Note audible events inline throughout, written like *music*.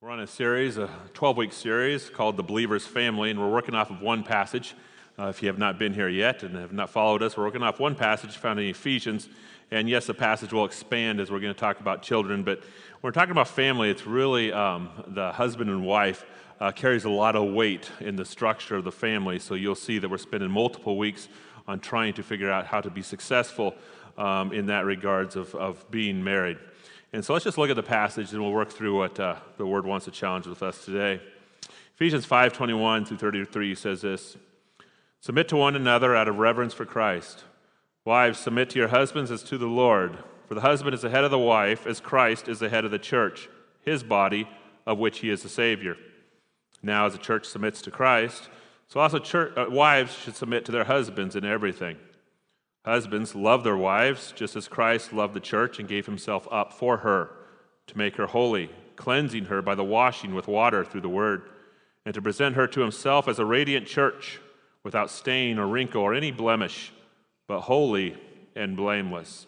We're on a series, a 12 week series called The Believer's Family, and we're working off of one passage. Uh, if you have not been here yet and have not followed us, we're working off one passage found in Ephesians. And yes, the passage will expand as we're going to talk about children, but when we're talking about family, it's really um, the husband and wife uh, carries a lot of weight in the structure of the family. So you'll see that we're spending multiple weeks on trying to figure out how to be successful um, in that regards of, of being married. And so let's just look at the passage and we'll work through what uh, the word wants to challenge with us today. Ephesians 5 21 through 33 says this Submit to one another out of reverence for Christ. Wives, submit to your husbands as to the Lord. For the husband is the head of the wife, as Christ is the head of the church, his body, of which he is the Savior. Now, as the church submits to Christ, so also church, uh, wives should submit to their husbands in everything. Husbands, love their wives, just as Christ loved the church and gave himself up for her to make her holy, cleansing her by the washing with water through the word, and to present her to himself as a radiant church without stain or wrinkle or any blemish, but holy and blameless.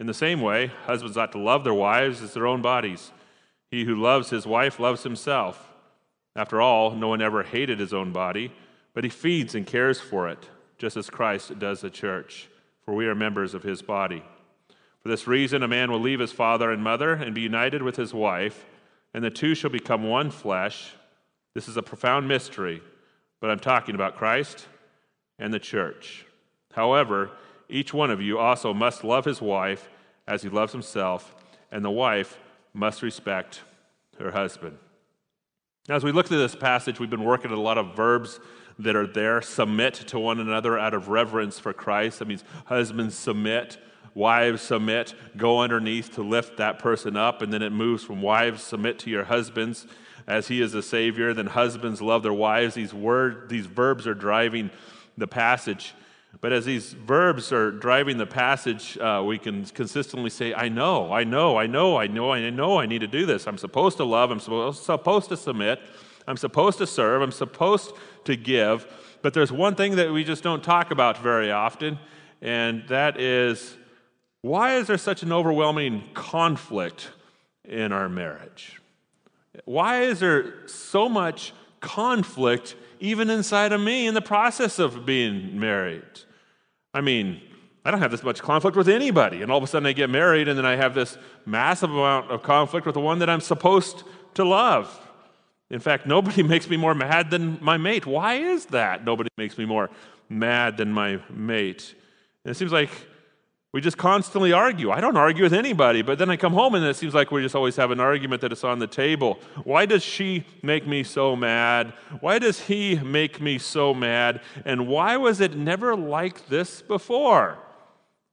In the same way, husbands ought to love their wives as their own bodies. He who loves his wife loves himself. After all, no one ever hated his own body, but he feeds and cares for it just as Christ does the church, for we are members of his body. For this reason, a man will leave his father and mother and be united with his wife, and the two shall become one flesh. This is a profound mystery, but I'm talking about Christ and the church. However, each one of you also must love his wife as he loves himself, and the wife must respect her husband. Now, as we look through this passage, we've been working at a lot of verbs that are there submit to one another out of reverence for Christ. That means husbands submit, wives submit, go underneath to lift that person up, and then it moves from wives submit to your husbands as he is a savior. Then husbands love their wives. These word, these verbs are driving the passage. But as these verbs are driving the passage, uh, we can consistently say, I know, I know, I know, I know, I know I need to do this. I'm supposed to love, I'm supposed to submit, I'm supposed to serve, I'm supposed to give. But there's one thing that we just don't talk about very often, and that is why is there such an overwhelming conflict in our marriage? Why is there so much conflict even inside of me in the process of being married? I mean, I don't have this much conflict with anybody, and all of a sudden I get married, and then I have this massive amount of conflict with the one that I'm supposed to love. In fact, nobody *laughs* makes me more mad than my mate. Why is that? Nobody makes me more mad than my mate. And it seems like we just constantly argue. I don't argue with anybody, but then I come home and it seems like we just always have an argument that is on the table. Why does she make me so mad? Why does he make me so mad? And why was it never like this before?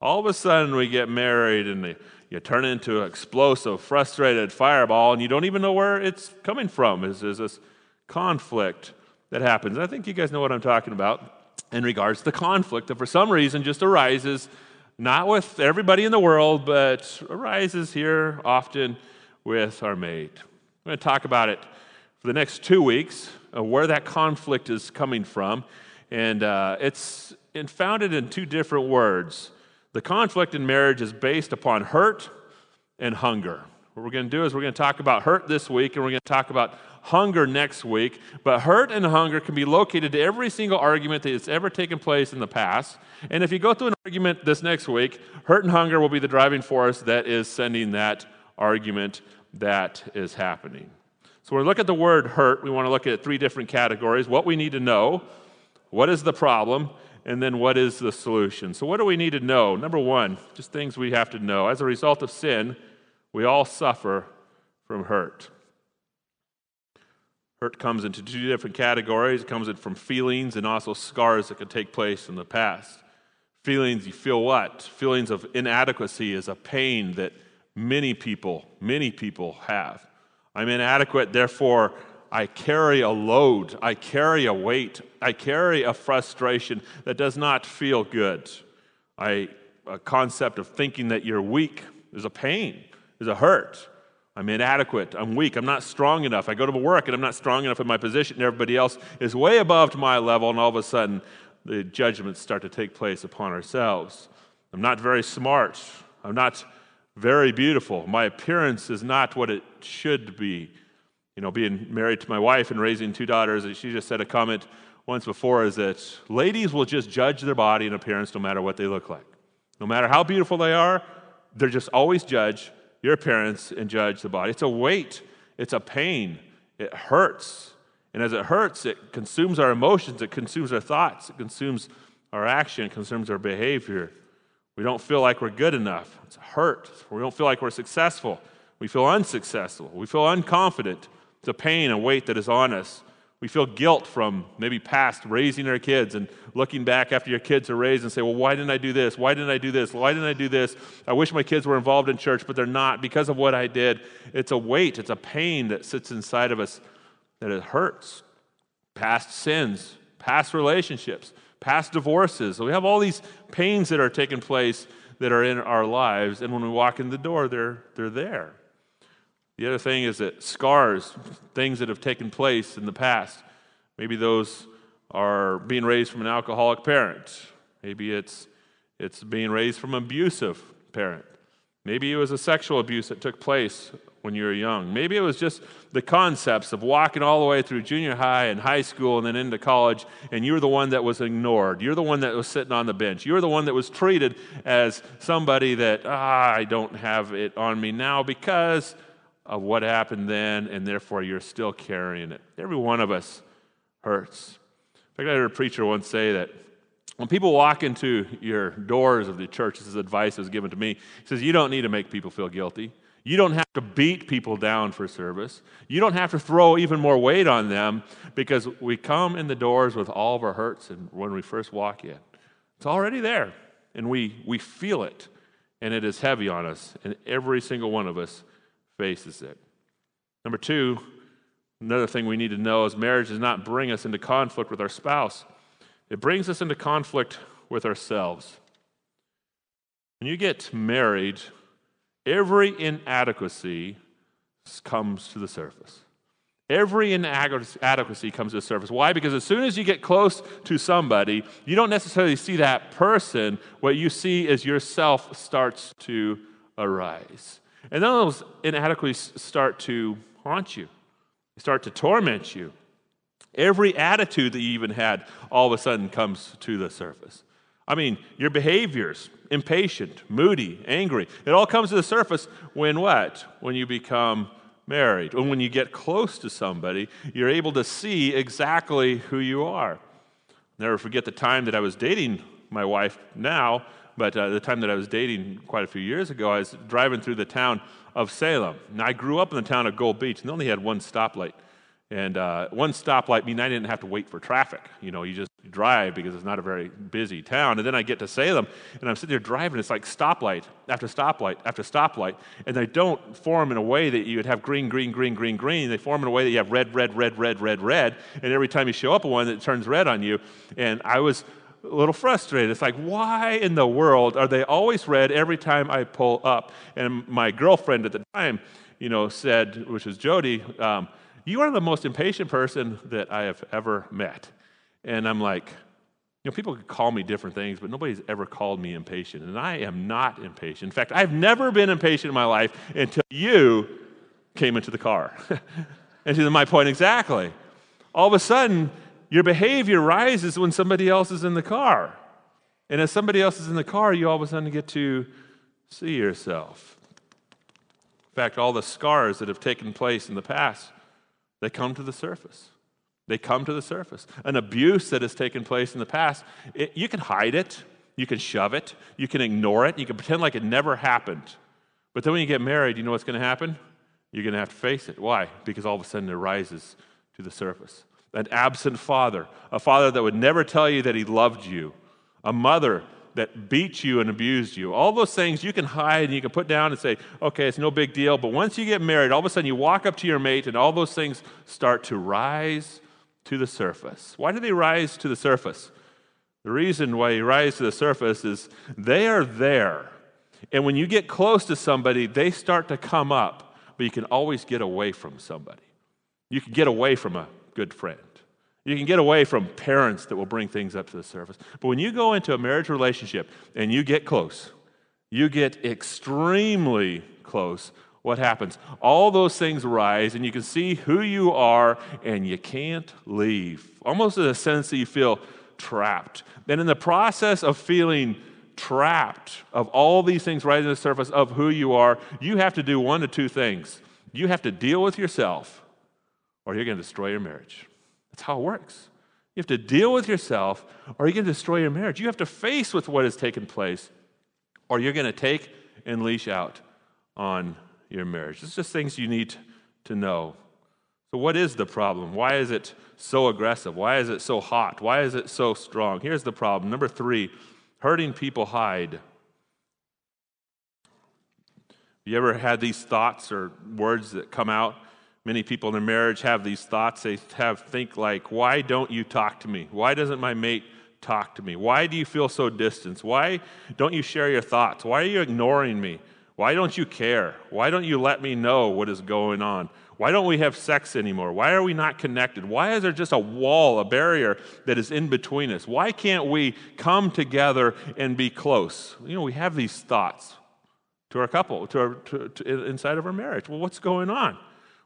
All of a sudden we get married and the you turn it into an explosive, frustrated fireball, and you don't even know where it's coming from. Is this conflict that happens? I think you guys know what I'm talking about in regards to conflict that for some reason just arises, not with everybody in the world, but arises here often with our mate. I'm going to talk about it for the next two weeks, uh, where that conflict is coming from. And uh, it's founded in two different words the conflict in marriage is based upon hurt and hunger. What we're going to do is we're going to talk about hurt this week and we're going to talk about hunger next week. But hurt and hunger can be located to every single argument that has ever taken place in the past. And if you go through an argument this next week, hurt and hunger will be the driving force that is sending that argument that is happening. So when we look at the word hurt, we want to look at three different categories what we need to know, what is the problem, and then what is the solution? So, what do we need to know? Number one, just things we have to know. As a result of sin, we all suffer from hurt. Hurt comes into two different categories. It comes in from feelings and also scars that could take place in the past. Feelings, you feel what? Feelings of inadequacy is a pain that many people, many people have. I'm inadequate, therefore I carry a load, I carry a weight, I carry a frustration that does not feel good. I, a concept of thinking that you're weak is a pain, is a hurt. I'm inadequate, I'm weak, I'm not strong enough. I go to work and I'm not strong enough in my position, and everybody else is way above my level, and all of a sudden the judgments start to take place upon ourselves. I'm not very smart, I'm not very beautiful, my appearance is not what it should be. You know, being married to my wife and raising two daughters, she just said a comment once before is that ladies will just judge their body and appearance no matter what they look like. No matter how beautiful they are, they're just always judge your appearance and judge the body. It's a weight, it's a pain, it hurts. And as it hurts, it consumes our emotions, it consumes our thoughts, it consumes our action, it consumes our behavior. We don't feel like we're good enough. It's hurt. We don't feel like we're successful. We feel unsuccessful. We feel unconfident. It's a pain and weight that is on us. We feel guilt from maybe past raising our kids and looking back after your kids are raised and say, well, why didn't I do this? Why didn't I do this? Why didn't I do this? I wish my kids were involved in church, but they're not because of what I did. It's a weight, it's a pain that sits inside of us that it hurts. Past sins, past relationships, past divorces. So we have all these pains that are taking place that are in our lives, and when we walk in the door, they're, they're there. The other thing is that scars, things that have taken place in the past, maybe those are being raised from an alcoholic parent. Maybe it's, it's being raised from an abusive parent. Maybe it was a sexual abuse that took place when you were young. Maybe it was just the concepts of walking all the way through junior high and high school and then into college, and you're the one that was ignored. You're the one that was sitting on the bench. You're the one that was treated as somebody that, ah, I don't have it on me now because of what happened then, and therefore you're still carrying it. Every one of us hurts. In fact, I heard a preacher once say that when people walk into your doors of the church, this is advice that was given to me. He says, You don't need to make people feel guilty. You don't have to beat people down for service. You don't have to throw even more weight on them because we come in the doors with all of our hurts and when we first walk in. It's already there, and we, we feel it, and it is heavy on us, and every single one of us faces it. Number two, another thing we need to know is marriage does not bring us into conflict with our spouse, it brings us into conflict with ourselves. When you get married, every inadequacy comes to the surface. Every inadequacy comes to the surface. Why? Because as soon as you get close to somebody, you don't necessarily see that person. What you see is yourself starts to arise. And then those inadequacies start to haunt you, they start to torment you. Every attitude that you even had all of a sudden comes to the surface. I mean, your behaviors, impatient, moody, angry, it all comes to the surface when what? When you become married. Or when you get close to somebody, you're able to see exactly who you are. Never forget the time that I was dating my wife now but uh, the time that I was dating quite a few years ago, I was driving through the town of Salem. Now, I grew up in the town of Gold Beach, and they only had one stoplight. And uh, one stoplight mean I didn't have to wait for traffic. You know, you just drive because it's not a very busy town. And then I get to Salem, and I'm sitting there driving. It's like stoplight after stoplight after stoplight, and they don't form in a way that you would have green, green, green, green, green. They form in a way that you have red, red, red, red, red, red. And every time you show up one, it turns red on you. And I was a little frustrated. It's like, why in the world are they always red every time I pull up? And my girlfriend at the time, you know, said, which was Jody, um, you are the most impatient person that I have ever met. And I'm like, you know, people could call me different things, but nobody's ever called me impatient. And I am not impatient. In fact, I've never been impatient in my life until you came into the car. *laughs* and to my point exactly. All of a sudden, your behavior rises when somebody else is in the car. And as somebody else is in the car, you all of a sudden get to see yourself. In fact, all the scars that have taken place in the past, they come to the surface. They come to the surface. An abuse that has taken place in the past, it, you can hide it, you can shove it, you can ignore it, you can pretend like it never happened. But then when you get married, you know what's going to happen? You're going to have to face it. Why? Because all of a sudden it rises to the surface an absent father, a father that would never tell you that he loved you, a mother that beat you and abused you. All those things you can hide and you can put down and say, okay, it's no big deal. But once you get married, all of a sudden you walk up to your mate and all those things start to rise to the surface. Why do they rise to the surface? The reason why they rise to the surface is they are there. And when you get close to somebody, they start to come up, but you can always get away from somebody. You can get away from a good friend. You can get away from parents that will bring things up to the surface. But when you go into a marriage relationship and you get close, you get extremely close, what happens? All those things rise, and you can see who you are, and you can't leave. Almost in a sense that you feel trapped. And in the process of feeling trapped, of all these things rising to the surface of who you are, you have to do one of two things. You have to deal with yourself, or you're going to destroy your marriage. That's how it works. You have to deal with yourself, or you're going to destroy your marriage. You have to face with what has taken place, or you're going to take and leash out on your marriage. It's just things you need to know. So, what is the problem? Why is it so aggressive? Why is it so hot? Why is it so strong? Here's the problem. Number three, hurting people hide. You ever had these thoughts or words that come out? Many people in their marriage have these thoughts. They have think like, "Why don't you talk to me? Why doesn't my mate talk to me? Why do you feel so distant? Why don't you share your thoughts? Why are you ignoring me? Why don't you care? Why don't you let me know what is going on? Why don't we have sex anymore? Why are we not connected? Why is there just a wall, a barrier that is in between us? Why can't we come together and be close? You know, we have these thoughts to our couple, to our, to, to, inside of our marriage. Well, what's going on?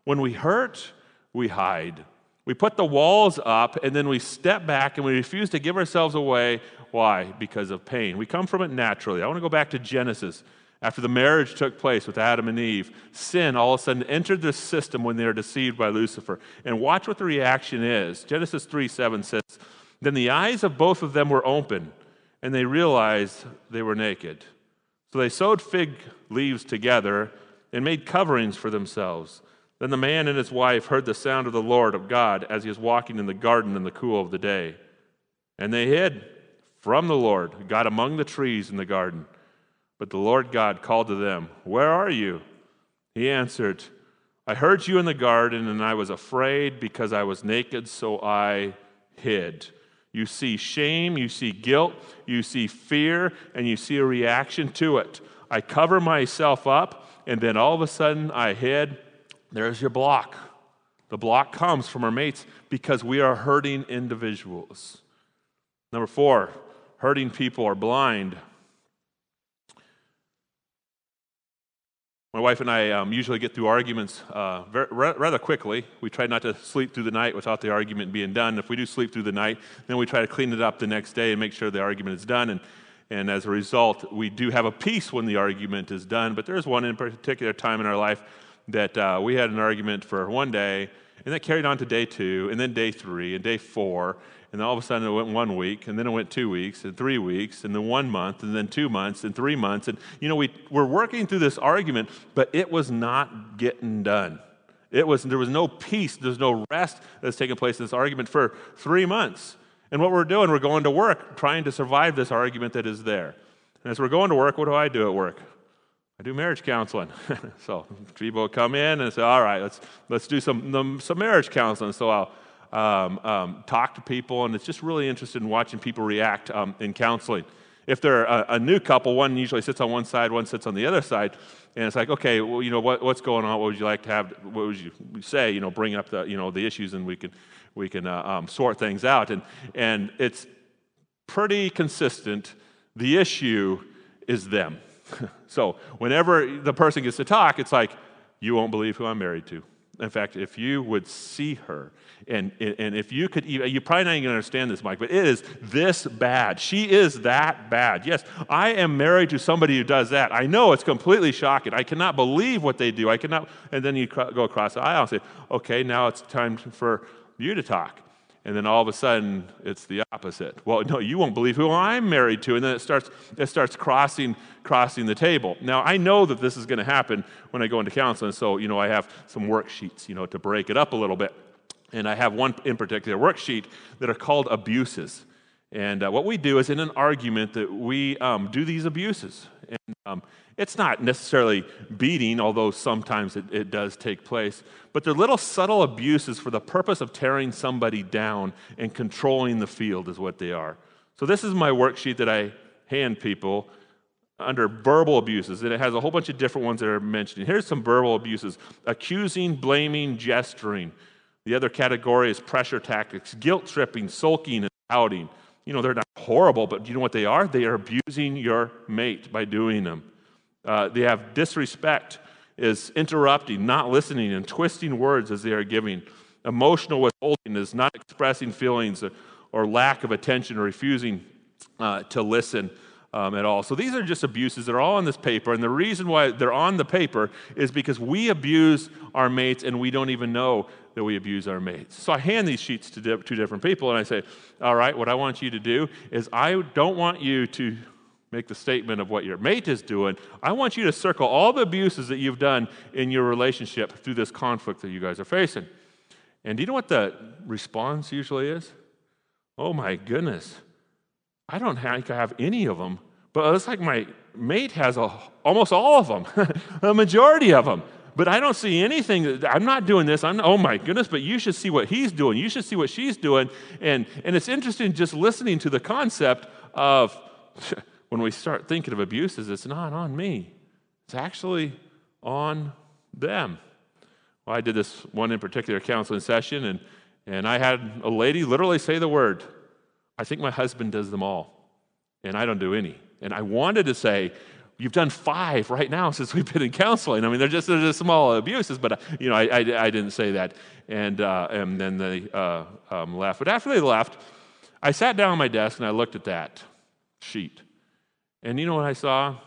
When we hurt, we hide. We put the walls up and then we step back and we refuse to give ourselves away. Why? Because of pain. We come from it naturally. I want to go back to Genesis after the marriage took place with Adam and Eve, sin all of a sudden entered the system when they are deceived by Lucifer. And watch what the reaction is. Genesis 3 7 says, Then the eyes of both of them were open, and they realized they were naked. So they sewed fig leaves together and made coverings for themselves. Then the man and his wife heard the sound of the Lord of God as he was walking in the garden in the cool of the day. And they hid from the Lord, got among the trees in the garden. But the Lord God called to them, Where are you? He answered, I heard you in the garden, and I was afraid because I was naked, so I hid. You see shame, you see guilt, you see fear, and you see a reaction to it. I cover myself up, and then all of a sudden I hid. There's your block. The block comes from our mates because we are hurting individuals. Number four, hurting people are blind. My wife and I um, usually get through arguments uh, very, rather quickly. We try not to sleep through the night without the argument being done. If we do sleep through the night, then we try to clean it up the next day and make sure the argument is done. And, and as a result, we do have a peace when the argument is done. But there's one in particular time in our life that uh, we had an argument for one day, and that carried on to day two, and then day three, and day four and then all of a sudden it went one week, and then it went two weeks, and three weeks, and then one month, and then two months, and three months. And, you know, we, we're working through this argument, but it was not getting done. It was, there was no peace, there's no rest that's taken place in this argument for three months. And what we're doing, we're going to work trying to survive this argument that is there. And as we're going to work, what do I do at work? I do marriage counseling. *laughs* so people come in and say, all right, let's, let's do some, some marriage counseling. So I'll, um, um, talk to people, and it's just really interested in watching people react um, in counseling. If they're a, a, new couple, one usually sits on one side, one sits on the other side, and it's like, okay, well, you know, what, what's going on? What would you like to have? What would you say? You know, bring up the, you know, the issues, and we can, we can uh, um, sort things out. And, and it's pretty consistent. The issue is them. *laughs* so whenever the person gets to talk, it's like, you won't believe who I'm married to. In fact, if you would see her, and, and if you could you're probably not even understand this, Mike, but it is this bad. She is that bad. Yes, I am married to somebody who does that. I know it's completely shocking. I cannot believe what they do. I cannot, and then you go across the aisle and say, okay, now it's time for you to talk. And then all of a sudden, it's the opposite. Well, no, you won't believe who I'm married to. And then it starts, it starts crossing, crossing the table. Now, I know that this is going to happen when I go into counseling. So, you know, I have some worksheets, you know, to break it up a little bit. And I have one in particular worksheet that are called abuses. And uh, what we do is in an argument that we um, do these abuses. And um, it's not necessarily beating, although sometimes it, it does take place, but they're little subtle abuses for the purpose of tearing somebody down and controlling the field, is what they are. So, this is my worksheet that I hand people under verbal abuses, and it has a whole bunch of different ones that are mentioned. Here's some verbal abuses accusing, blaming, gesturing. The other category is pressure tactics, guilt tripping, sulking, and pouting. You know, they're not horrible, but you know what they are? They are abusing your mate by doing them. Uh, they have disrespect is interrupting, not listening, and twisting words as they are giving. Emotional withholding is not expressing feelings or lack of attention or refusing uh, to listen um, at all. So these are just abuses that are all on this paper. And the reason why they're on the paper is because we abuse our mates and we don't even know that we abuse our mates. So I hand these sheets to di- two different people and I say, All right, what I want you to do is I don't want you to make the statement of what your mate is doing. I want you to circle all the abuses that you've done in your relationship through this conflict that you guys are facing. And do you know what the response usually is? Oh my goodness. I don't think I have any of them, but it's like my mate has a, almost all of them, *laughs* a majority of them. But I don't see anything. I'm not doing this. I'm not, oh my goodness, but you should see what he's doing. You should see what she's doing. And, and it's interesting just listening to the concept of *laughs* when we start thinking of abuses, it's not on me, it's actually on them. Well, I did this one in particular counseling session, and, and I had a lady literally say the word, I think my husband does them all, and I don't do any. And I wanted to say, You've done five right now *laughs* since we've been in counseling. I mean, they're just, they're just small abuses, but you know, I, I, I didn't say that. And, uh, and then they uh, um, left. But after they left, I sat down at my desk and I looked at that sheet. And you know what I saw?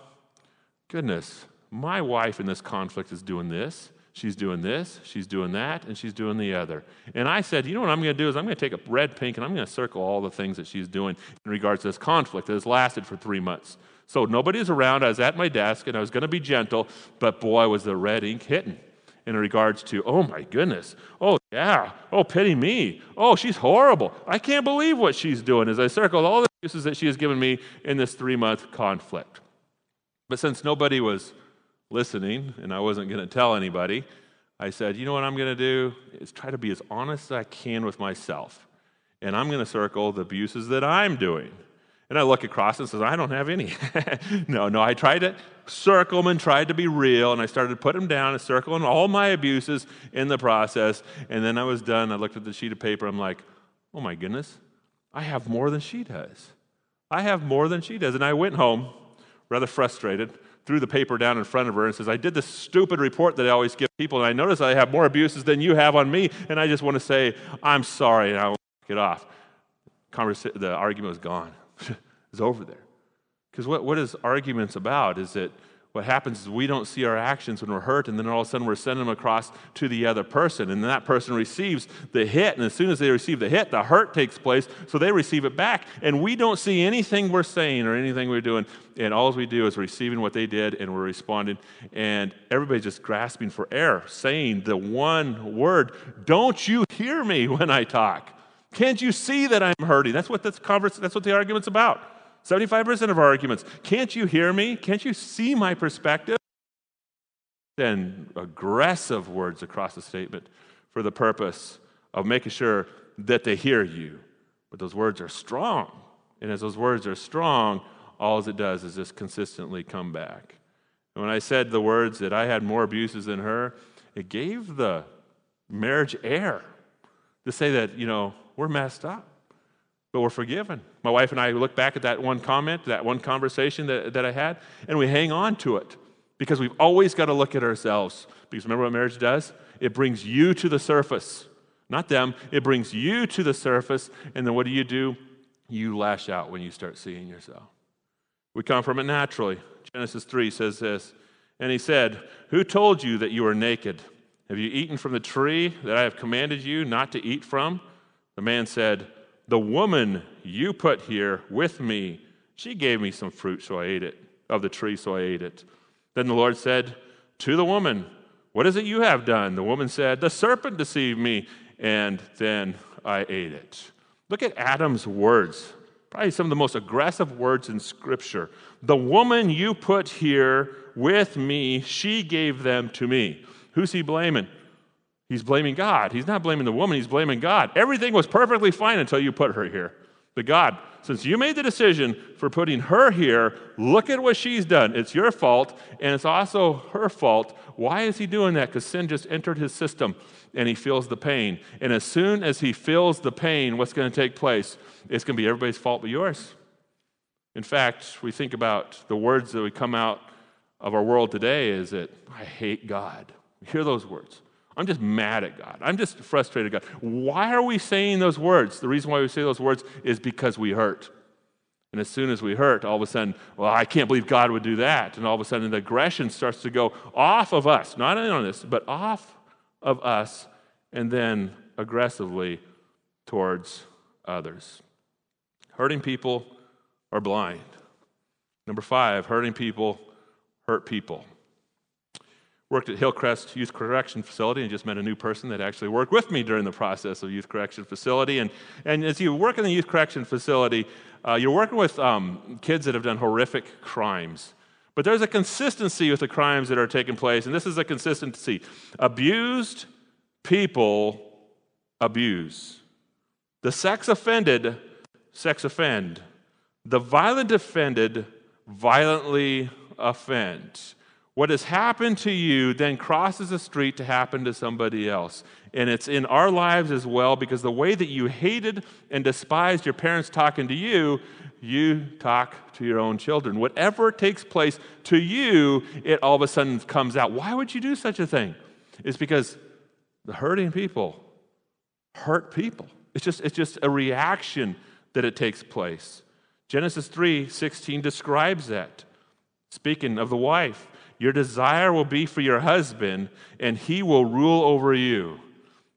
Goodness, my wife in this conflict is doing this. She's doing this, she's doing that, and she's doing the other. And I said, you know what I'm going to do is I'm going to take a red, pink, and I'm going to circle all the things that she's doing in regards to this conflict that has lasted for three months. So nobody's around. I was at my desk, and I was going to be gentle, but boy, was the red ink hitting in regards to, oh my goodness, oh yeah, oh pity me, oh she's horrible. I can't believe what she's doing as I circled all the excuses that she has given me in this three month conflict. But since nobody was listening and I wasn't going to tell anybody, I said, you know what I'm going to do is try to be as honest as I can with myself. And I'm going to circle the abuses that I'm doing. And I look across and says, I don't have any. *laughs* no, no, I tried to circle them and tried to be real, and I started to put them down and circling all my abuses in the process. And then I was done. I looked at the sheet of paper. I'm like, oh my goodness, I have more than she does. I have more than she does. And I went home, rather frustrated, threw the paper down in front of her and says, I did this stupid report that I always give people, and I notice I have more abuses than you have on me, and I just want to say, I'm sorry, and I'll get off. Conversa- the argument was gone. *laughs* it's over there. Because what, what is arguments about is that what happens is we don't see our actions when we're hurt, and then all of a sudden we're sending them across to the other person, and that person receives the hit, and as soon as they receive the hit, the hurt takes place, so they receive it back, and we don't see anything we're saying or anything we're doing, and all we do is receiving what they did, and we're responding, and everybody's just grasping for air, saying the one word, "Don't you hear me when I talk?" Can't you see that I'm hurting? That's what this converse, that's what the argument's about. 75% of our arguments. Can't you hear me? Can't you see my perspective? Then aggressive words across the statement for the purpose of making sure that they hear you. But those words are strong. And as those words are strong, all it does is just consistently come back. And when I said the words that I had more abuses than her, it gave the marriage air to say that, you know, we're messed up, but we're forgiven. My wife and I look back at that one comment, that one conversation that, that I had, and we hang on to it because we've always got to look at ourselves. Because remember what marriage does? It brings you to the surface, not them. It brings you to the surface, and then what do you do? You lash out when you start seeing yourself. We come from it naturally. Genesis 3 says this, and he said, Who told you that you were naked? Have you eaten from the tree that I have commanded you not to eat from? The man said, The woman you put here with me, she gave me some fruit, so I ate it, of the tree, so I ate it. Then the Lord said to the woman, What is it you have done? The woman said, The serpent deceived me, and then I ate it. Look at Adam's words, probably some of the most aggressive words in Scripture. The woman you put here with me, she gave them to me. Who's he blaming? He's blaming God. He's not blaming the woman, he's blaming God. Everything was perfectly fine until you put her here. But God, since you made the decision for putting her here, look at what she's done. It's your fault, and it's also her fault. Why is he doing that? Because sin just entered his system and he feels the pain. And as soon as he feels the pain, what's going to take place? It's going to be everybody's fault but yours. In fact, we think about the words that would come out of our world today is that I hate God. We hear those words. I'm just mad at God. I'm just frustrated at God. Why are we saying those words? The reason why we say those words is because we hurt. And as soon as we hurt, all of a sudden, well, I can't believe God would do that. And all of a sudden, the aggression starts to go off of us, not on this, but off of us, and then aggressively towards others. Hurting people are blind. Number five, hurting people hurt people. Worked at Hillcrest Youth Correction Facility and just met a new person that actually worked with me during the process of Youth Correction Facility. And, and as you work in the Youth Correction Facility, uh, you're working with um, kids that have done horrific crimes. But there's a consistency with the crimes that are taking place, and this is a consistency. Abused people abuse. The sex offended, sex offend. The violent offended, violently offend. What has happened to you then crosses the street to happen to somebody else. And it's in our lives as well because the way that you hated and despised your parents talking to you, you talk to your own children. Whatever takes place to you, it all of a sudden comes out. Why would you do such a thing? It's because the hurting people hurt people. It's just, it's just a reaction that it takes place. Genesis 3 16 describes that. Speaking of the wife, your desire will be for your husband, and he will rule over you.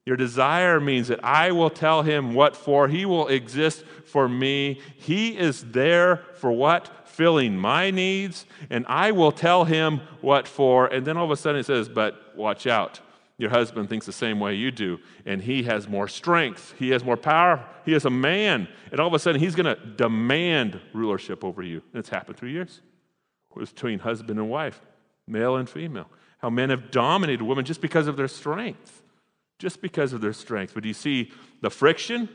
Your desire means that I will tell him what for. He will exist for me. He is there for what? Filling my needs, and I will tell him what for. And then all of a sudden it says, But watch out. Your husband thinks the same way you do, and he has more strength. He has more power. He is a man. And all of a sudden, he's going to demand rulership over you. And it's happened through years. Between husband and wife, male and female. How men have dominated women just because of their strength. Just because of their strength. But do you see the friction?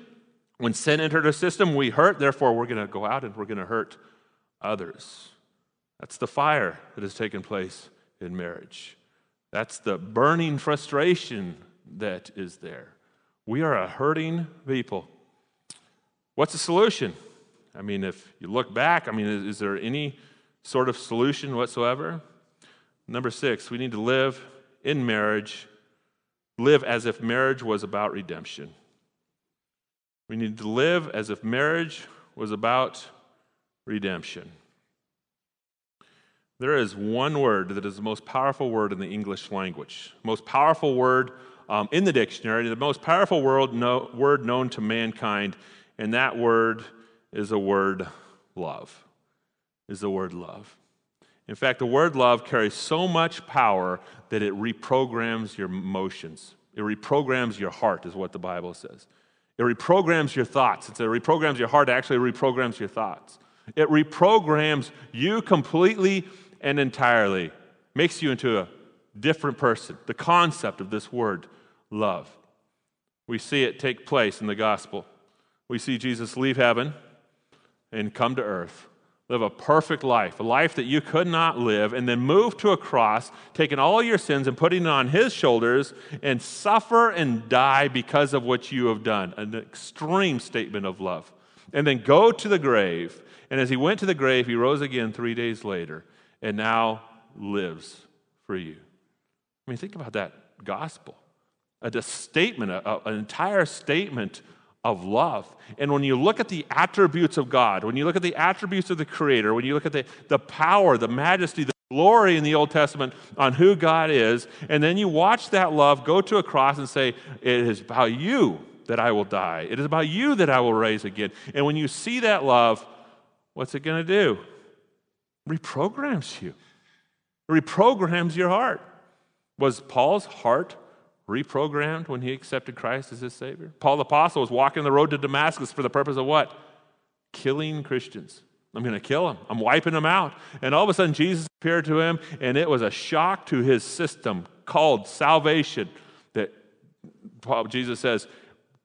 When sin entered our system, we hurt, therefore, we're going to go out and we're going to hurt others. That's the fire that has taken place in marriage. That's the burning frustration that is there. We are a hurting people. What's the solution? I mean, if you look back, I mean, is, is there any sort of solution whatsoever? Number six, we need to live in marriage, live as if marriage was about redemption. We need to live as if marriage was about redemption. There is one word that is the most powerful word in the English language, most powerful word um, in the dictionary, the most powerful word, no, word known to mankind, and that word is the word love. Is the word love. In fact, the word love carries so much power that it reprograms your emotions. It reprograms your heart, is what the Bible says. It reprograms your thoughts. It's, it reprograms your heart, actually reprograms your thoughts. It reprograms you completely and entirely, makes you into a different person. The concept of this word, love. We see it take place in the gospel. We see Jesus leave heaven and come to earth, live a perfect life, a life that you could not live, and then move to a cross, taking all your sins and putting it on his shoulders, and suffer and die because of what you have done. An extreme statement of love. And then go to the grave. And as he went to the grave, he rose again three days later and now lives for you. I mean, think about that gospel a statement, a, an entire statement of love. And when you look at the attributes of God, when you look at the attributes of the Creator, when you look at the, the power, the majesty, the glory in the Old Testament on who God is, and then you watch that love go to a cross and say, It is about you that I will die. It is about you that I will raise again. And when you see that love, what's it going to do? reprograms you, reprograms your heart. Was Paul's heart reprogrammed when he accepted Christ as his Savior? Paul the Apostle was walking the road to Damascus for the purpose of what? Killing Christians. I'm going to kill them. I'm wiping them out. And all of a sudden, Jesus appeared to him, and it was a shock to his system called salvation that Paul, Jesus says,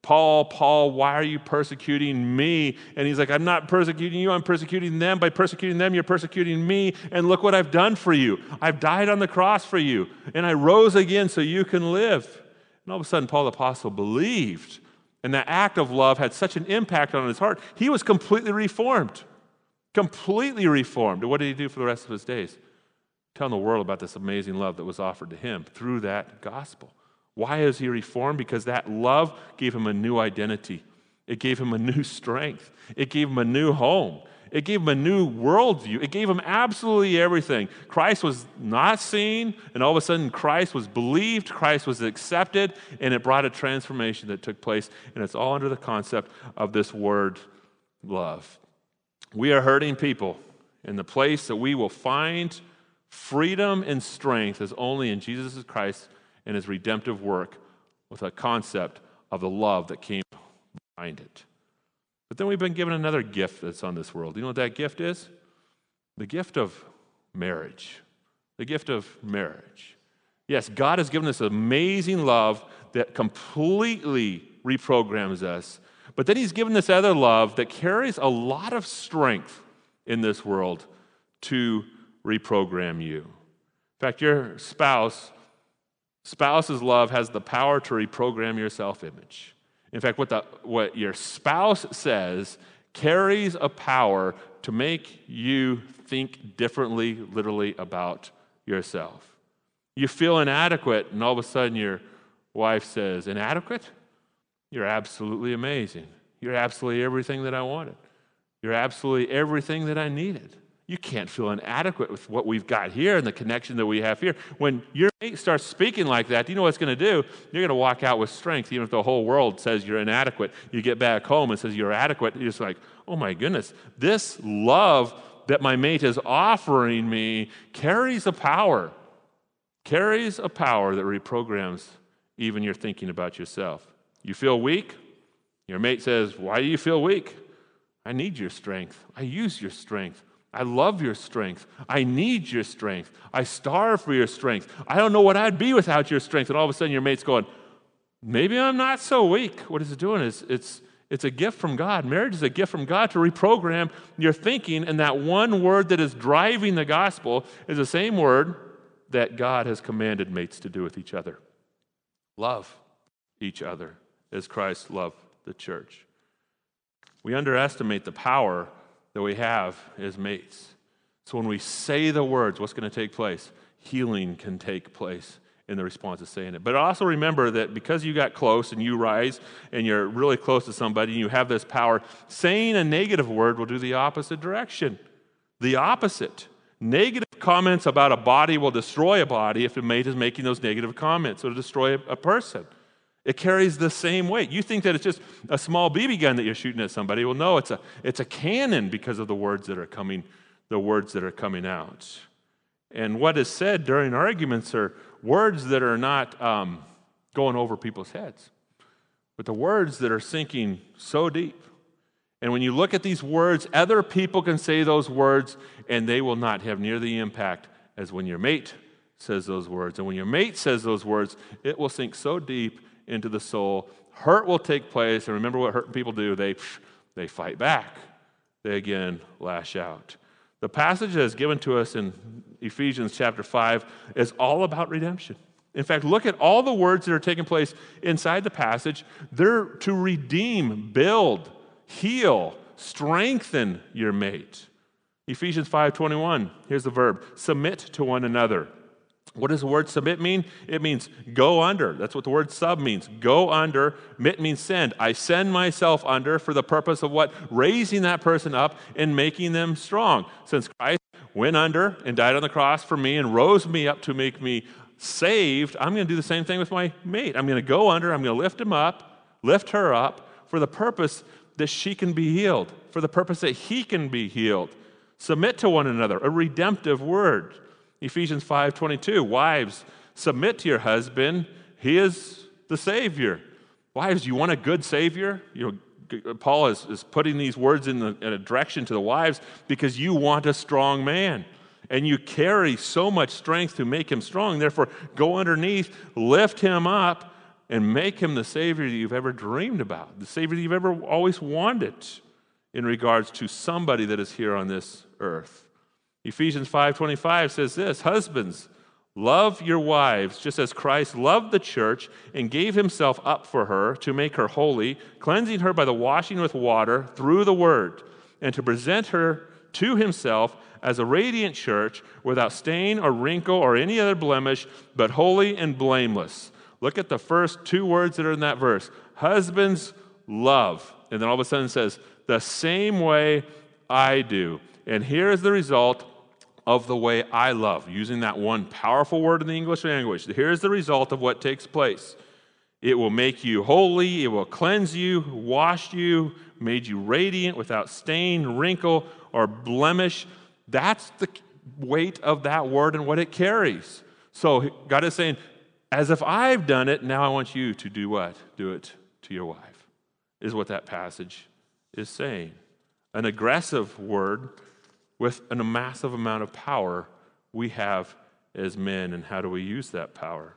Paul, Paul, why are you persecuting me? And he's like, I'm not persecuting you, I'm persecuting them. By persecuting them, you're persecuting me. And look what I've done for you. I've died on the cross for you, and I rose again so you can live. And all of a sudden, Paul the Apostle believed. And that act of love had such an impact on his heart. He was completely reformed. Completely reformed. And what did he do for the rest of his days? telling the world about this amazing love that was offered to him through that gospel. Why is he reformed? Because that love gave him a new identity. It gave him a new strength. It gave him a new home. It gave him a new worldview. It gave him absolutely everything. Christ was not seen, and all of a sudden, Christ was believed, Christ was accepted, and it brought a transformation that took place. And it's all under the concept of this word love. We are hurting people, and the place that we will find freedom and strength is only in Jesus Christ and his redemptive work with a concept of the love that came behind it. But then we've been given another gift that's on this world. Do you know what that gift is? The gift of marriage. The gift of marriage. Yes, God has given us amazing love that completely reprograms us. But then He's given this other love that carries a lot of strength in this world to reprogram you. In fact, your spouse, spouse's love has the power to reprogram your self image. In fact, what, the, what your spouse says carries a power to make you think differently, literally, about yourself. You feel inadequate, and all of a sudden your wife says, Inadequate? You're absolutely amazing. You're absolutely everything that I wanted. You're absolutely everything that I needed. You can't feel inadequate with what we've got here and the connection that we have here. When your mate starts speaking like that, do you know what it's going to do? You're going to walk out with strength, even if the whole world says you're inadequate. You get back home and says you're adequate. You're just like, oh my goodness, this love that my mate is offering me carries a power, carries a power that reprograms even your thinking about yourself. You feel weak? Your mate says, Why do you feel weak? I need your strength. I use your strength. I love your strength. I need your strength. I starve for your strength. I don't know what I'd be without your strength. And all of a sudden, your mate's going, Maybe I'm not so weak. What is it doing? Is it's it's a gift from God. Marriage is a gift from God to reprogram your thinking, and that one word that is driving the gospel is the same word that God has commanded mates to do with each other. Love each other as Christ loved the church. We underestimate the power that we have as mates. So when we say the words, what's going to take place? Healing can take place in the response of saying it. But also remember that because you got close and you rise and you're really close to somebody and you have this power, saying a negative word will do the opposite direction. The opposite. Negative comments about a body will destroy a body if a mate is making those negative comments. It'll destroy a person. It carries the same weight. You think that it's just a small BB gun that you're shooting at somebody. Well, no, it's a, it's a cannon because of the words that are coming, the words that are coming out. And what is said during arguments are words that are not um, going over people's heads, but the words that are sinking so deep. And when you look at these words, other people can say those words and they will not have near the impact as when your mate says those words. And when your mate says those words, it will sink so deep into the soul. Hurt will take place. And remember what hurt people do they, they fight back, they again lash out. The passage that is given to us in Ephesians chapter 5 is all about redemption. In fact, look at all the words that are taking place inside the passage. They're to redeem, build, heal, strengthen your mate. Ephesians 5:21, here's the verb, submit to one another what does the word submit mean? It means go under. That's what the word sub means. Go under. Mit means send. I send myself under for the purpose of what? Raising that person up and making them strong. Since Christ went under and died on the cross for me and rose me up to make me saved, I'm going to do the same thing with my mate. I'm going to go under. I'm going to lift him up, lift her up for the purpose that she can be healed, for the purpose that he can be healed. Submit to one another, a redemptive word. Ephesians 5:22, wives, submit to your husband. He is the Savior. Wives, you want a good Savior? You know, uh, Paul is, is putting these words in, the, in a direction to the wives because you want a strong man. And you carry so much strength to make him strong. Therefore, go underneath, lift him up, and make him the Savior that you've ever dreamed about, the Savior that you've ever always wanted in regards to somebody that is here on this earth. Ephesians 5:25 says this, husbands, love your wives just as Christ loved the church and gave himself up for her to make her holy, cleansing her by the washing with water through the word, and to present her to himself as a radiant church without stain or wrinkle or any other blemish, but holy and blameless. Look at the first two words that are in that verse husbands, love. And then all of a sudden it says, the same way I do. And here is the result of the way I love, using that one powerful word in the English language. Here's the result of what takes place it will make you holy, it will cleanse you, wash you, made you radiant without stain, wrinkle, or blemish. That's the weight of that word and what it carries. So God is saying, as if I've done it, now I want you to do what? Do it to your wife, is what that passage is saying. An aggressive word with a massive amount of power we have as men, and how do we use that power?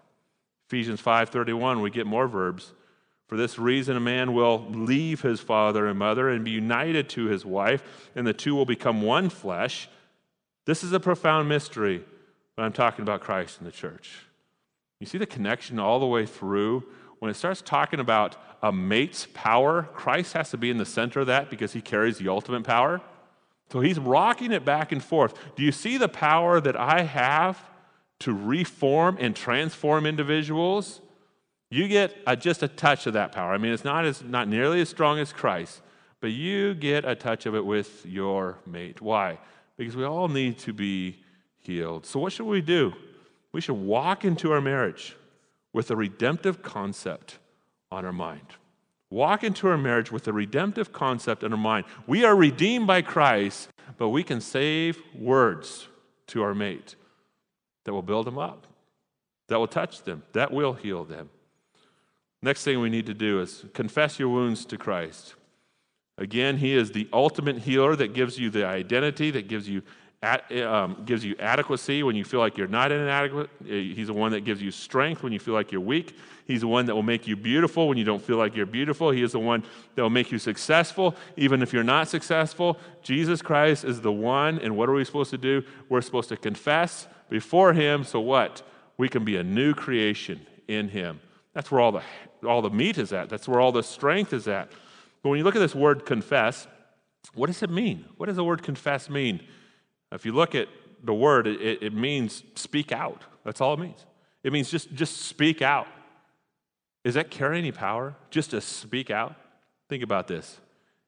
Ephesians 5:31, we get more verbs. For this reason, a man will leave his father and mother and be united to his wife, and the two will become one flesh. This is a profound mystery, but I'm talking about Christ and the church. You see the connection all the way through? When it starts talking about a mate's power, Christ has to be in the center of that because he carries the ultimate power. So he's rocking it back and forth. Do you see the power that I have to reform and transform individuals? You get a, just a touch of that power. I mean, it's not, as, not nearly as strong as Christ, but you get a touch of it with your mate. Why? Because we all need to be healed. So, what should we do? We should walk into our marriage with a redemptive concept on our mind. Walk into our marriage with a redemptive concept in our mind. We are redeemed by Christ, but we can save words to our mate that will build them up, that will touch them, that will heal them. Next thing we need to do is confess your wounds to Christ. Again, He is the ultimate healer that gives you the identity, that gives you um, gives you adequacy when you feel like you're not inadequate. Eh, he's the one that gives you strength when you feel like you're weak. He's the one that will make you beautiful when you don't feel like you're beautiful. He is the one that will make you successful even if you're not successful. Jesus Christ is the one, and what are we supposed to do? We're supposed to confess before Him so what? We can be a new creation in Him. That's where all the, all the meat is at, that's where all the strength is at. But when you look at this word confess, what does it mean? What does the word confess mean? If you look at the word, it, it means speak out. That's all it means. It means just, just speak out. Does that carry any power? Just to speak out? Think about this.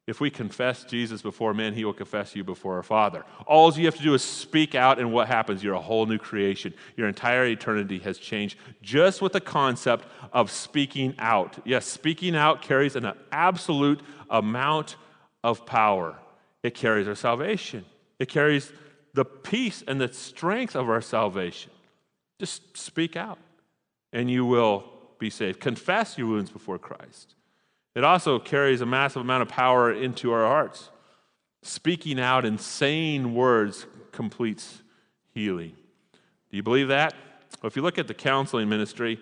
If we confess Jesus before men, he will confess you before our Father. All you have to do is speak out, and what happens? You're a whole new creation. Your entire eternity has changed just with the concept of speaking out. Yes, speaking out carries an absolute amount of power. It carries our salvation, it carries the peace and the strength of our salvation. Just speak out, and you will be saved. Confess your wounds before Christ. It also carries a massive amount of power into our hearts. Speaking out in sane words completes healing. Do you believe that? Well, if you look at the counseling ministry,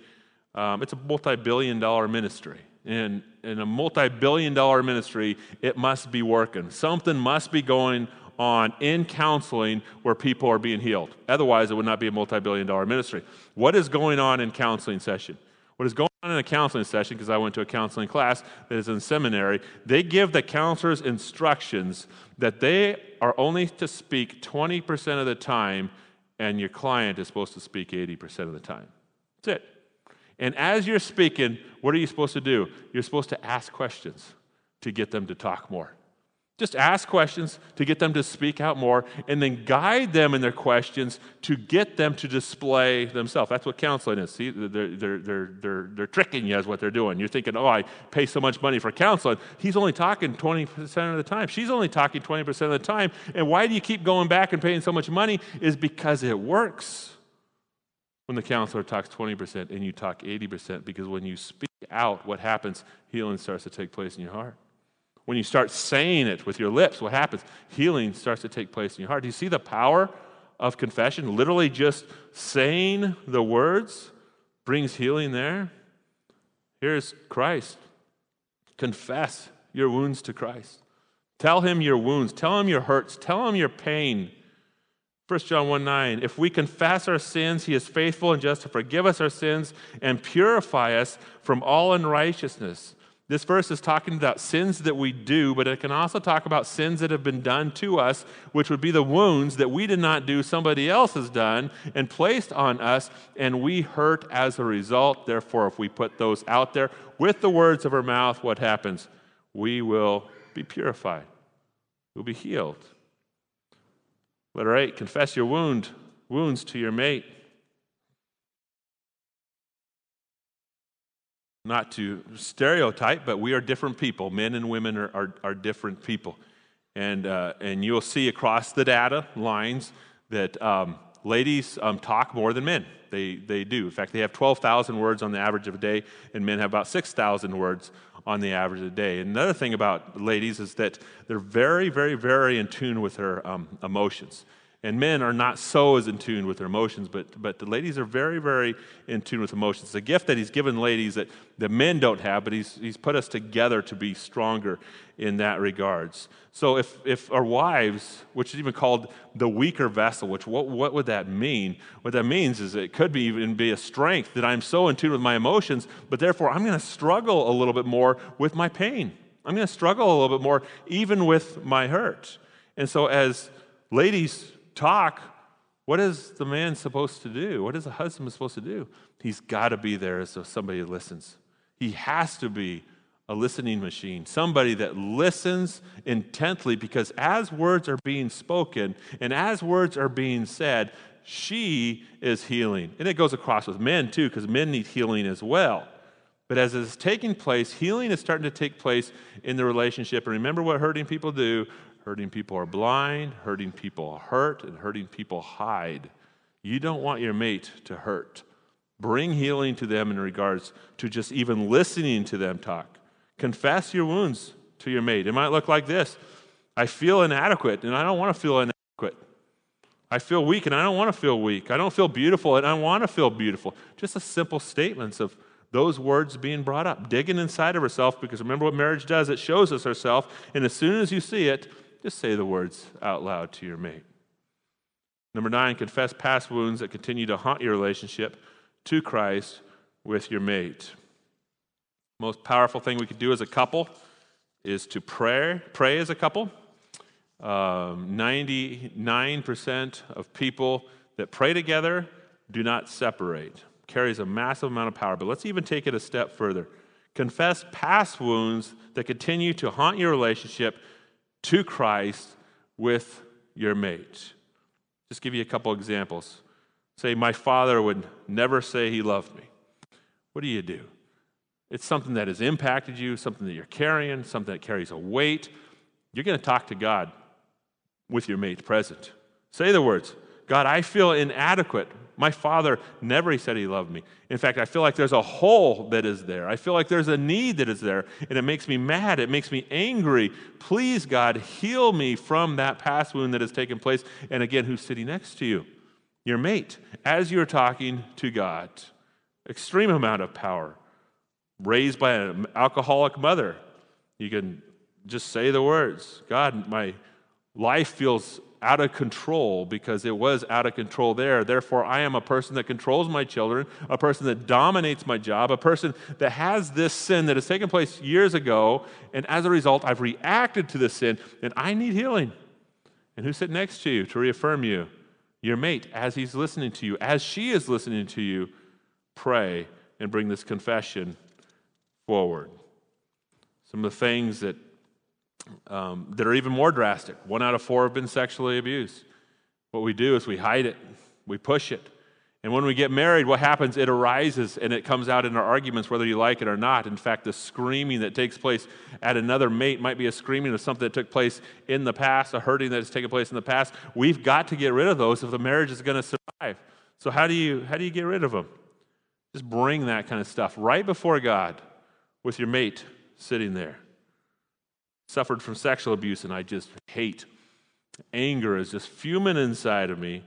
um, it's a multi billion dollar ministry. And in a multi billion dollar ministry, it must be working. Something must be going on in counseling where people are being healed. Otherwise, it would not be a multi billion dollar ministry. What is going on in counseling session? What is going on in a counseling session, because I went to a counseling class that is in seminary, they give the counselors instructions that they are only to speak 20% of the time, and your client is supposed to speak 80% of the time. That's it. And as you're speaking, what are you supposed to do? You're supposed to ask questions to get them to talk more. Just ask questions to get them to speak out more and then guide them in their questions to get them to display themselves. That's what counseling is. See, they're, they're, they're, they're, they're tricking you as what they're doing. You're thinking, oh, I pay so much money for counseling. He's only talking 20% of the time. She's only talking 20% of the time. And why do you keep going back and paying so much money? Is because it works when the counselor talks 20% and you talk 80%, because when you speak out, what happens? Healing starts to take place in your heart. When you start saying it with your lips, what happens? Healing starts to take place in your heart. Do you see the power of confession? Literally, just saying the words brings healing there. Here's Christ. Confess your wounds to Christ. Tell him your wounds. Tell him your hurts. Tell him your pain. 1 John 1 9, if we confess our sins, he is faithful and just to forgive us our sins and purify us from all unrighteousness. This verse is talking about sins that we do, but it can also talk about sins that have been done to us, which would be the wounds that we did not do, somebody else has done and placed on us, and we hurt as a result. Therefore, if we put those out there with the words of our mouth, what happens? We will be purified, we'll be healed. Letter 8 confess your wound, wounds to your mate. Not to stereotype, but we are different people. Men and women are, are, are different people. And, uh, and you'll see across the data lines that um, ladies um, talk more than men. They, they do. In fact, they have 12,000 words on the average of a day, and men have about 6,000 words on the average of a day. Another thing about ladies is that they're very, very, very in tune with their um, emotions. And men are not so as in tune with their emotions, but, but the ladies are very, very in tune with emotions. It's a gift that he's given ladies that, that men don't have, but he's, he's put us together to be stronger in that regards. So if, if our wives, which is even called the weaker vessel, which what, what would that mean? What that means is it could be even be a strength that I'm so in tune with my emotions, but therefore I'm going to struggle a little bit more with my pain. I'm going to struggle a little bit more even with my hurt. And so as ladies talk, what is the man supposed to do? What is the husband supposed to do? He's got to be there so somebody listens. He has to be a listening machine, somebody that listens intently because as words are being spoken and as words are being said, she is healing. And it goes across with men too, because men need healing as well. But as it's taking place, healing is starting to take place in the relationship. And remember what hurting people do Hurting people are blind, hurting people hurt, and hurting people hide. You don't want your mate to hurt. Bring healing to them in regards to just even listening to them talk. Confess your wounds to your mate. It might look like this I feel inadequate, and I don't want to feel inadequate. I feel weak, and I don't want to feel weak. I don't feel beautiful, and I want to feel beautiful. Just a simple statements of those words being brought up, digging inside of herself, because remember what marriage does? It shows us herself, and as soon as you see it, just say the words out loud to your mate. Number nine, confess past wounds that continue to haunt your relationship to Christ with your mate. Most powerful thing we could do as a couple is to pray, pray as a couple. Um, 99% of people that pray together do not separate. Carries a massive amount of power. But let's even take it a step further. Confess past wounds that continue to haunt your relationship to Christ with your mate. Just give you a couple examples. Say, My father would never say he loved me. What do you do? It's something that has impacted you, something that you're carrying, something that carries a weight. You're going to talk to God with your mate present. Say the words God, I feel inadequate my father never said he loved me. In fact, I feel like there's a hole that is there. I feel like there's a need that is there, and it makes me mad. It makes me angry. Please, God, heal me from that past wound that has taken place. And again, who's sitting next to you? Your mate, as you're talking to God. Extreme amount of power. Raised by an alcoholic mother. You can just say the words God, my life feels out of control because it was out of control there. Therefore, I am a person that controls my children, a person that dominates my job, a person that has this sin that has taken place years ago, and as a result, I've reacted to this sin, and I need healing. And who's sitting next to you to reaffirm you? Your mate, as he's listening to you, as she is listening to you, pray and bring this confession forward. Some of the things that um, that are even more drastic. One out of four have been sexually abused. What we do is we hide it, we push it. And when we get married, what happens? It arises and it comes out in our arguments, whether you like it or not. In fact, the screaming that takes place at another mate might be a screaming of something that took place in the past, a hurting that has taken place in the past. We've got to get rid of those if the marriage is going to survive. So, how do you, how do you get rid of them? Just bring that kind of stuff right before God with your mate sitting there suffered from sexual abuse and I just hate. Anger is just fuming inside of me.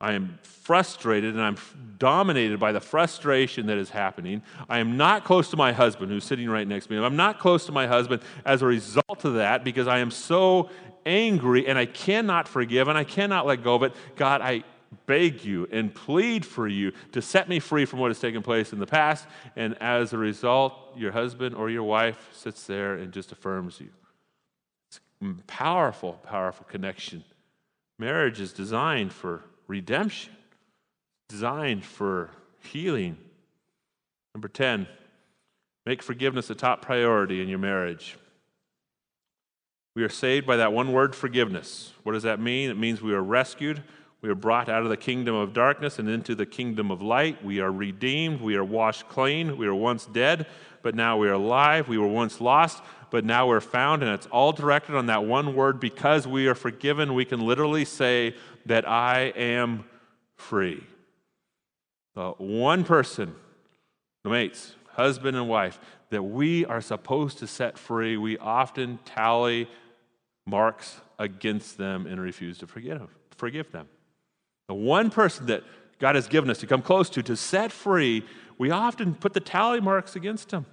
I am frustrated and I'm dominated by the frustration that is happening. I am not close to my husband who's sitting right next to me. I'm not close to my husband as a result of that because I am so angry and I cannot forgive and I cannot let go of it. God, I beg you and plead for you to set me free from what has taken place in the past. And as a result, your husband or your wife sits there and just affirms you. Powerful, powerful connection. Marriage is designed for redemption, designed for healing. Number 10, make forgiveness a top priority in your marriage. We are saved by that one word, forgiveness. What does that mean? It means we are rescued. We are brought out of the kingdom of darkness and into the kingdom of light. We are redeemed. We are washed clean. We were once dead, but now we are alive. We were once lost, but now we're found. And it's all directed on that one word because we are forgiven. We can literally say that I am free. One person, the mates, husband and wife, that we are supposed to set free, we often tally marks against them and refuse to forgive, forgive them. The one person that God has given us to come close to, to set free, we often put the tally marks against him.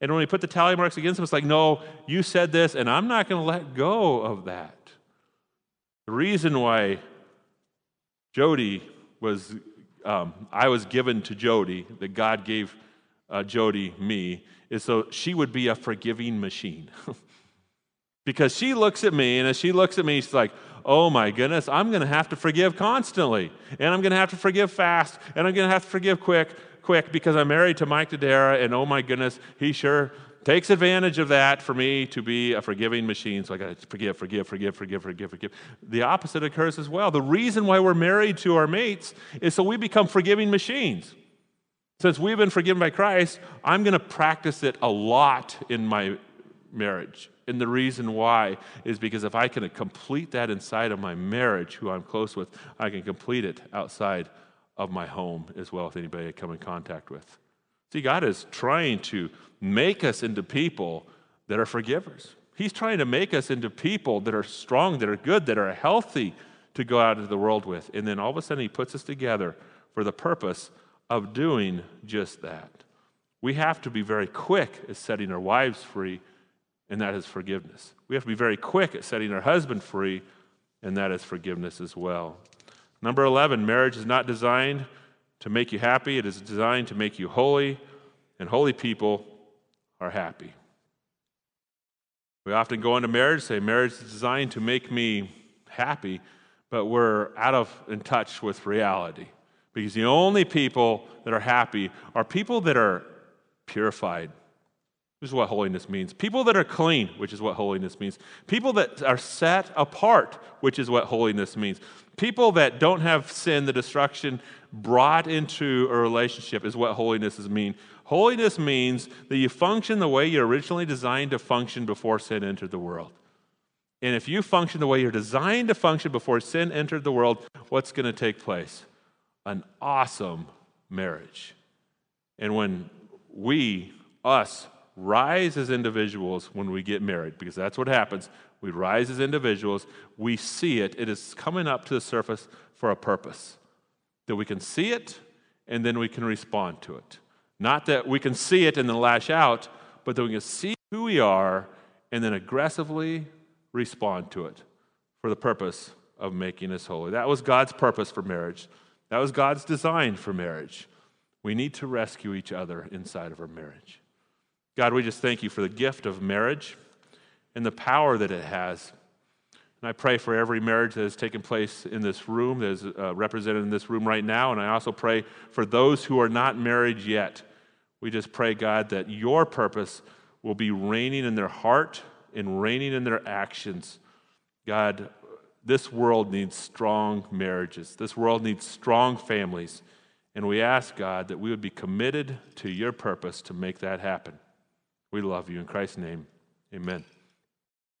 And when we put the tally marks against him, it's like, no, you said this, and I'm not going to let go of that. The reason why Jody was, um, I was given to Jody, that God gave uh, Jody me, is so she would be a forgiving machine. *laughs* Because she looks at me, and as she looks at me, she's like, oh my goodness, I'm going to have to forgive constantly. And I'm going to have to forgive fast. And I'm going to have to forgive quick, quick, because I'm married to Mike Dodera, and oh my goodness, he sure takes advantage of that for me to be a forgiving machine. So I got to forgive, forgive, forgive, forgive, forgive, forgive. The opposite occurs as well. The reason why we're married to our mates is so we become forgiving machines. Since we've been forgiven by Christ, I'm going to practice it a lot in my marriage. And the reason why is because if I can complete that inside of my marriage, who I'm close with, I can complete it outside of my home as well with anybody I come in contact with. See, God is trying to make us into people that are forgivers. He's trying to make us into people that are strong, that are good, that are healthy to go out into the world with. And then all of a sudden, He puts us together for the purpose of doing just that. We have to be very quick at setting our wives free and that is forgiveness. We have to be very quick at setting our husband free, and that is forgiveness as well. Number 11, marriage is not designed to make you happy, it is designed to make you holy, and holy people are happy. We often go into marriage, and say marriage is designed to make me happy, but we're out of in touch with reality. Because the only people that are happy are people that are purified, this is what holiness means. People that are clean, which is what holiness means. People that are set apart, which is what holiness means. People that don't have sin, the destruction brought into a relationship, is what holiness is mean. Holiness means that you function the way you're originally designed to function before sin entered the world. And if you function the way you're designed to function before sin entered the world, what's going to take place? An awesome marriage. And when we, us, rise as individuals when we get married, because that's what happens. We rise as individuals, we see it, it is coming up to the surface for a purpose. That we can see it and then we can respond to it. Not that we can see it and then lash out, but that we can see who we are and then aggressively respond to it for the purpose of making us holy. That was God's purpose for marriage. That was God's design for marriage. We need to rescue each other inside of our marriage. God, we just thank you for the gift of marriage and the power that it has. And I pray for every marriage that has taken place in this room, that is uh, represented in this room right now. And I also pray for those who are not married yet. We just pray, God, that your purpose will be reigning in their heart and reigning in their actions. God, this world needs strong marriages, this world needs strong families. And we ask, God, that we would be committed to your purpose to make that happen. We love you. In Christ's name, amen.